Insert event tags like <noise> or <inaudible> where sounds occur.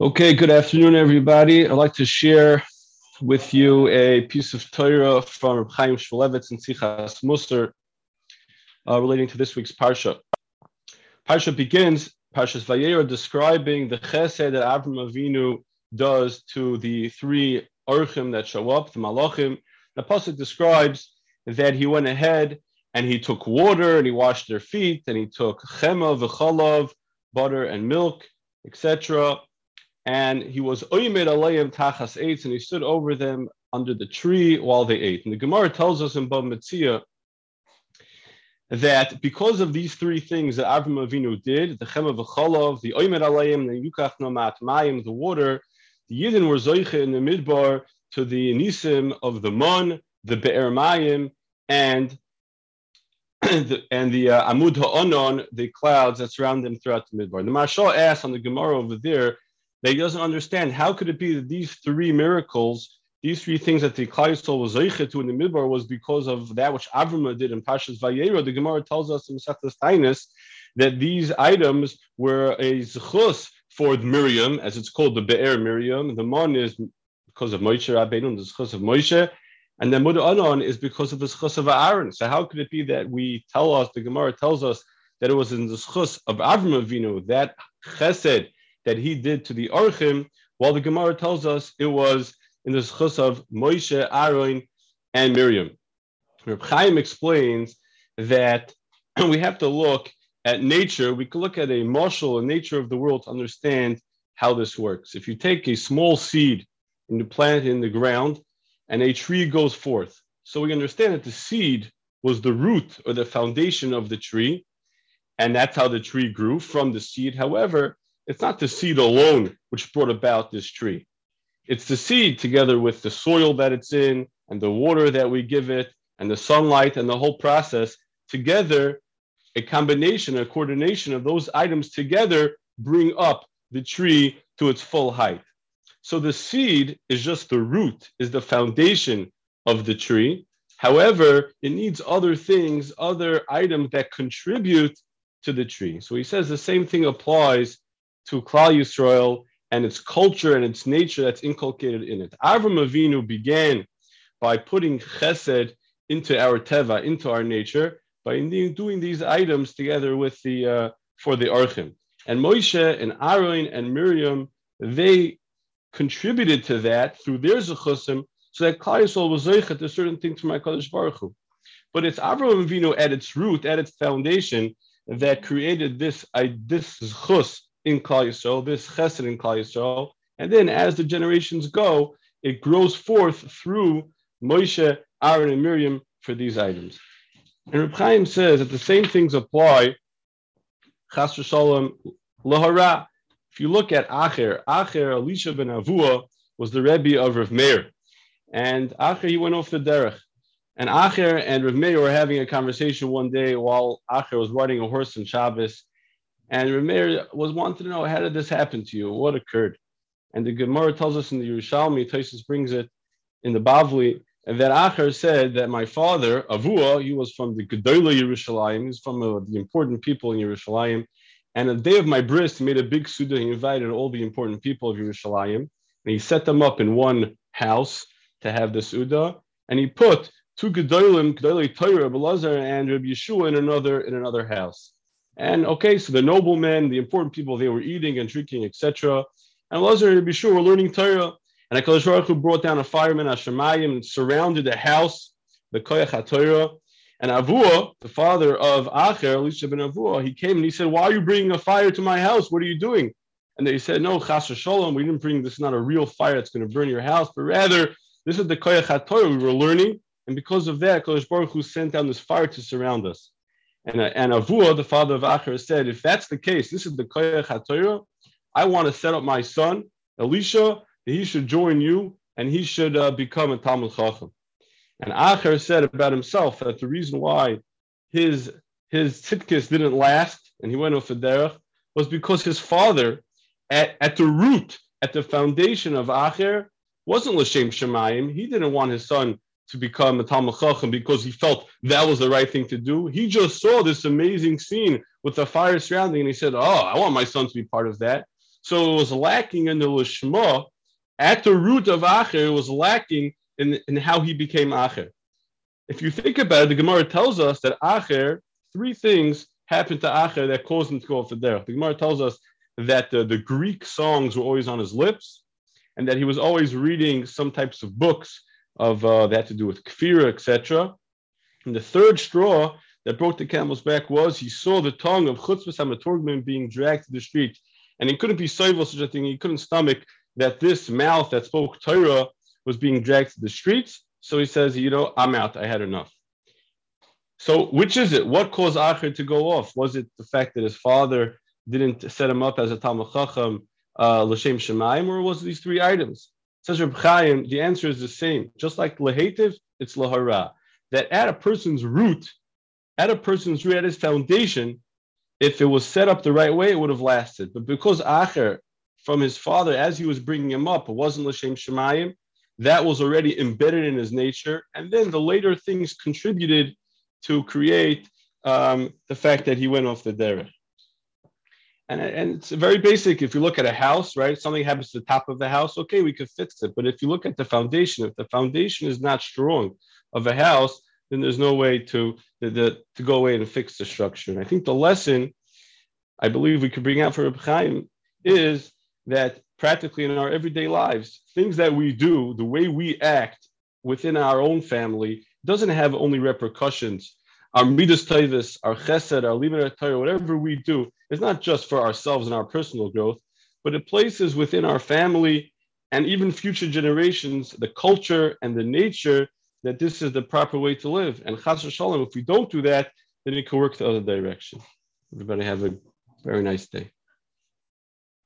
Okay, good afternoon, everybody. I'd like to share with you a piece of Torah from Chaim Shmulevitz and Sichas Musar uh, relating to this week's Parsha. Parsha begins, Parshas Vayera, describing the chesed that Avram Avinu does to the three orchim that show up, the malachim. The pasuk describes that he went ahead and he took water and he washed their feet and he took chema, v'chalav, butter and milk, etc. And he was oimed alayim tachas eitz, and he stood over them under the tree while they ate. And the Gemara tells us in Bava Metzia that because of these three things that Avram Avinu did, the chema v'chalav, the oimed alayim, the yukach nomat mayim, the water, the Yidden were zoiche in the midbar to the nisim of the mon, the be'er mayim, and and the uh, Amud Ha'onon, the clouds that surround them throughout the Midbar. The Maharsha asks on the Gemara over there that he doesn't understand how could it be that these three miracles, these three things that the Klal Yisrael was zeiche to in the Midbar was because of that which Avram did in Parshas Vayera. The Gemara tells us in Masechtas Taanis that these items were a zechus for Miriam, as it's called the Be'er Miriam. The Mon is because of Moshe Rabbeinu, the zechus of Moshe. And then Muda Anon is because of the zechus of Aaron. So how could it be that we tell us, the Gemara tells us that it was in the zechus of Avram Avinu, that chesed that he did to the Orchim, while the Gemara tells us it was in the zechus of Moshe, Aaron, and Miriam. Reb Chaim explains that <clears throat> we have to look at nature. We can look at a marshal, a nature of the world to understand how this works. If you take a small seed and you plant it in the ground, and a tree goes forth. So we understand that the seed was the root or the foundation of the tree, and that's how the tree grew from the seed. However, it's not the seed alone which brought about this tree. It's the seed together with the soil that it's in and the water that we give it and the sunlight and the whole process together, a combination, a coordination of those items together bring up the tree to its full height. So the seed is just the root, is the foundation of the tree. However, it needs other things, other items that contribute to the tree. So he says the same thing applies to Klal Yisrael and its culture and its nature that's inculcated in it. Avram Avinu began by putting chesed into our teva, into our nature, by doing these items together with the uh, for the orchim. And Moshe and Aaron and Miriam, they contributed to that through their zechusim, so that Klal Yisrael was zeichet to certain things from Hakadosh Baruch Hu. But it's Avraham Avinu at its root, at its foundation, that created this this zechus in Klal Yisrael, this chesed in Klal Yisrael, and then as the generations go, it grows forth through Moshe, Aaron, and Miriam for these items. And Reb Chaim says that the same things apply, chas v'shalom, lahara, if you look at Acher, Acher, Elisha ben Avua, was the Rebbe of Rav Meir. And Acher, he went off the derech. And Acher and Rav Meir were having a conversation one day while Acher was riding a horse in Shabbos. And Rav Meir was wanting to know, how did this happen to you? What occurred? And the Gemara tells us in the Yerushalmi, Tosfos brings it in the Bavli, and that Acher said that my father, Avua, he was from the Gedola Yerushalayim, he's from uh, the important people in Yerushalayim, and the day of my bris, he made a big suda. He invited all the important people of Yerushalayim, and he set them up in one house to have the suda. And he put two gedolim, gedolei Torah, Belazar, and Rabbi Yeshua in another in another house. And okay, so the noblemen, the important people, they were eating and drinking, etc. And Lazar and Yeshua were learning Torah. And Hakadosh Baruch Hu brought down a fireman Hashemayim and surrounded the house, the Koyach HaTorah, and Avua, the father of Acher, Elisha ben Avua, he came and he said, Why are you bringing a fire to my house? What are you doing? And they said, No, Chas Shalom, we didn't bring this, not a real fire that's going to burn your house, but rather, this is the Koyach HaTorah we were learning. And because of that, Kodesh Baruch Hu sent down this fire to surround us. And, and Avua, the father of Acher, said, If that's the case, this is the Koyach HaTorah, I want to set up my son, Elisha, he should join you and he should uh, become a Talmud Chacham. And Acher said about himself that the reason why his his tzidkis didn't last and he went off the derech was because his father, at, at the root, at the foundation of Acher, wasn't l'shem shemayim. He didn't want his son to become a Talmud Chacham because he felt that was the right thing to do. He just saw this amazing scene with the fire surrounding, and he said, "Oh, I want my son to be part of that." So it was lacking in the lishma. At the root of Acher, it was lacking in, in how he became Acher. If you think about it, the Gemara tells us that Acher, three things happened to Acher that caused him to go off the derech. The Gemara tells us that the, the Greek songs were always on his lips, and that he was always reading some types of books of uh, that to do with kfira, etc. And the third straw that broke the camel's back was he saw the tongue of Chutzpis HaMeturgeman being dragged to the street, and he couldn't be soivel such a thing. He couldn't stomach that this mouth that spoke Torah was being dragged to the streets. So he says, you know, I'm out. I had enough. So which is it? What caused Acher to go off? Was it the fact that his father didn't set him up as a Talmud Chacham, uh, L'Shem Shemaim, or was it these three items? Says Reb Chaim, the answer is the same. Just like lehetiv, it's lahara. That at a person's root, at a person's root, at his foundation, if it was set up the right way, it would have lasted. But because Acher, from his father, as he was bringing him up, it wasn't l'shem shemayim, that was already embedded in his nature. And then the later things contributed to create um, the fact that he went off the derech. And, and it's very basic. If you look at a house, right, something happens to the top of the house, okay, we could fix it. But if you look at the foundation, if the foundation is not strong of a house, then there's no way to, the, the, to go away and fix the structure. And I think the lesson I believe we could bring out for Reb Chaim is that practically in our everyday lives, things that we do, the way we act within our own family, doesn't have only repercussions. Our midas tavis, our chesed, our limud Torah, whatever we do, is not just for ourselves and our personal growth, but it places within our family and even future generations the culture and the nature that this is the proper way to live. And chas shalom, if we don't do that, then it can work the other direction. Everybody have a very nice day.